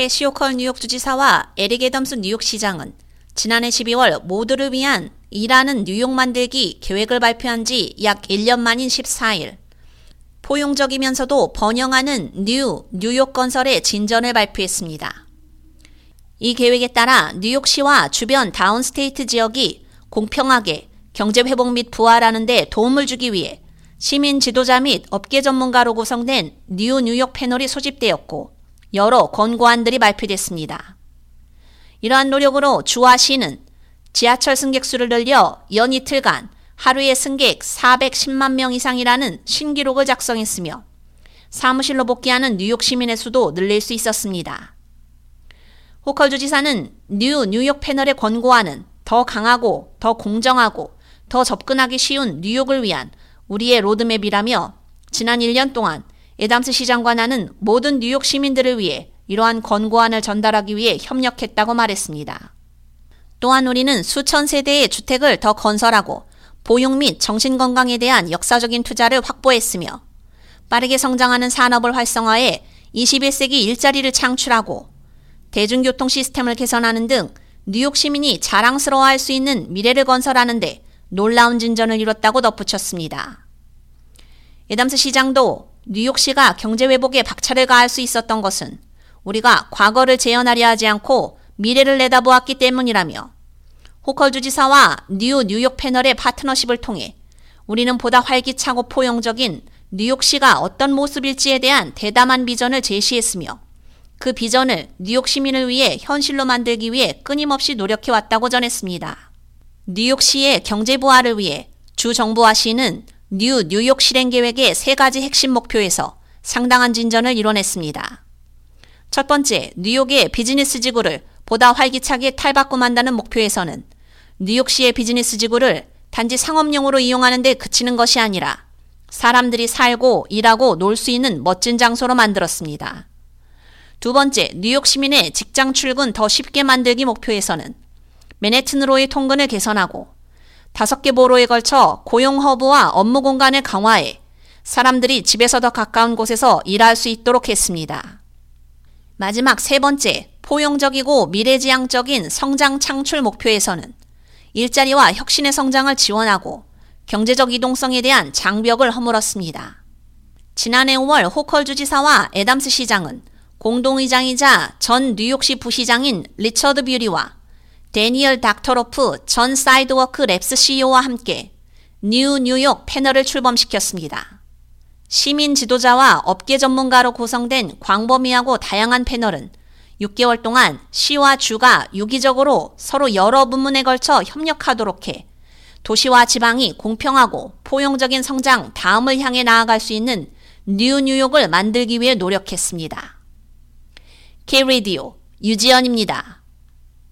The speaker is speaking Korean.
캐시 호컬 뉴욕 주지사와 에릭 애덤스 뉴욕 시장은 지난해 12월 모두를 위한 일하는 뉴욕 만들기 계획을 발표한 지 약 1년 만인 14일 포용적이면서도 번영하는 뉴 뉴욕 건설의 진전을 발표했습니다. 이 계획에 따라 뉴욕시와 주변 downstate 지역이 공평하게 경제 회복 및 부활하는 데 도움을 주기 위해 시민 지도자 및 업계 전문가로 구성된 뉴 뉴욕 패널이 소집되었고 여러 권고안들이 발표됐습니다. 이러한 노력으로 주와 시는 지하철 승객 수를 늘려 연 이틀간 하루에 승객 410만 명 이상이라는 신기록을 작성했으며 사무실로 복귀하는 뉴욕 시민의 수도 늘릴 수 있었습니다. 호컬 주지사는 뉴 뉴욕 패널의 권고안은 더 강하고 더 공정하고 더 접근하기 쉬운 뉴욕을 위한 우리의 로드맵이라며 지난 1년 동안 에담스 나는 모든 뉴욕 시민들을 위해 이러한 권고안을 전달하기 위해 협력했다고 말했습니다. 또한 우리는 수천 세대의 주택을 더 건설하고 보육 및 정신건강에 대한 역사적인 투자를 확보했으며 빠르게 성장하는 산업을 활성화해 21세기 일자리를 창출하고 대중교통 시스템을 개선하는 등 뉴욕 시민이 자랑스러워할 수 있는 미래를 건설하는데 놀라운 진전을 이뤘다고 덧붙였습니다. 애담스 시장도 뉴욕시가 경제 회복에 박차를 가할 수 있었던 것은 우리가 과거를 재현하려 하지 않고 미래를 내다보았기 때문이라며 호컬 주지사와 뉴 뉴욕 패널의 파트너십을 통해 우리는 보다 활기차고 포용적인 뉴욕시가 어떤 모습일지에 대한 대담한 비전을 제시했으며 그 비전을 뉴욕 시민을 위해 현실로 만들기 위해 끊임없이 노력해왔다고 전했습니다. 뉴욕시의 경제 부활을 위해 주 정부와 시는 뉴 뉴욕 실행 계획의 세 가지 핵심 목표에서 상당한 진전을 이뤄냈습니다. 첫 번째, 뉴욕의 비즈니스 지구를 보다 활기차게 탈바꿈한다는 목표에서는 뉴욕시의 비즈니스 지구를 단지 상업용으로 이용하는 데 그치는 것이 아니라 사람들이 살고 일하고 놀 수 있는 멋진 장소로 만들었습니다. 두 번째, 뉴욕 시민의 직장 출근 더 쉽게 만들기 목표에서는 맨해튼으로의 통근을 개선하고 다섯 개 보로에 걸쳐 고용 허브와 업무 공간을 강화해 사람들이 집에서 더 가까운 곳에서 일할 수 있도록 했습니다. 마지막 세 번째, 포용적이고 미래지향적인 성장 창출 목표에서는 일자리와 혁신의 성장을 지원하고 경제적 이동성에 대한 장벽을 허물었습니다. 지난해 5월 호컬 주지사와 에담스 시장은 공동의장이자 전 뉴욕시 부시장인 리처드 뷰리와 대니얼 닥터로프 전 사이드워크 랩스 CEO와 함께 뉴 뉴욕 패널을 출범시켰습니다. 시민 지도자와 업계 전문가로 구성된 광범위하고 다양한 패널은 6개월 동안 시와 주가 유기적으로 서로 여러 부문에 걸쳐 협력하도록 해 도시와 지방이 공평하고 포용적인 성장 다음을 향해 나아갈 수 있는 뉴 뉴욕을 만들기 위해 노력했습니다. K-Radio 유지연입니다.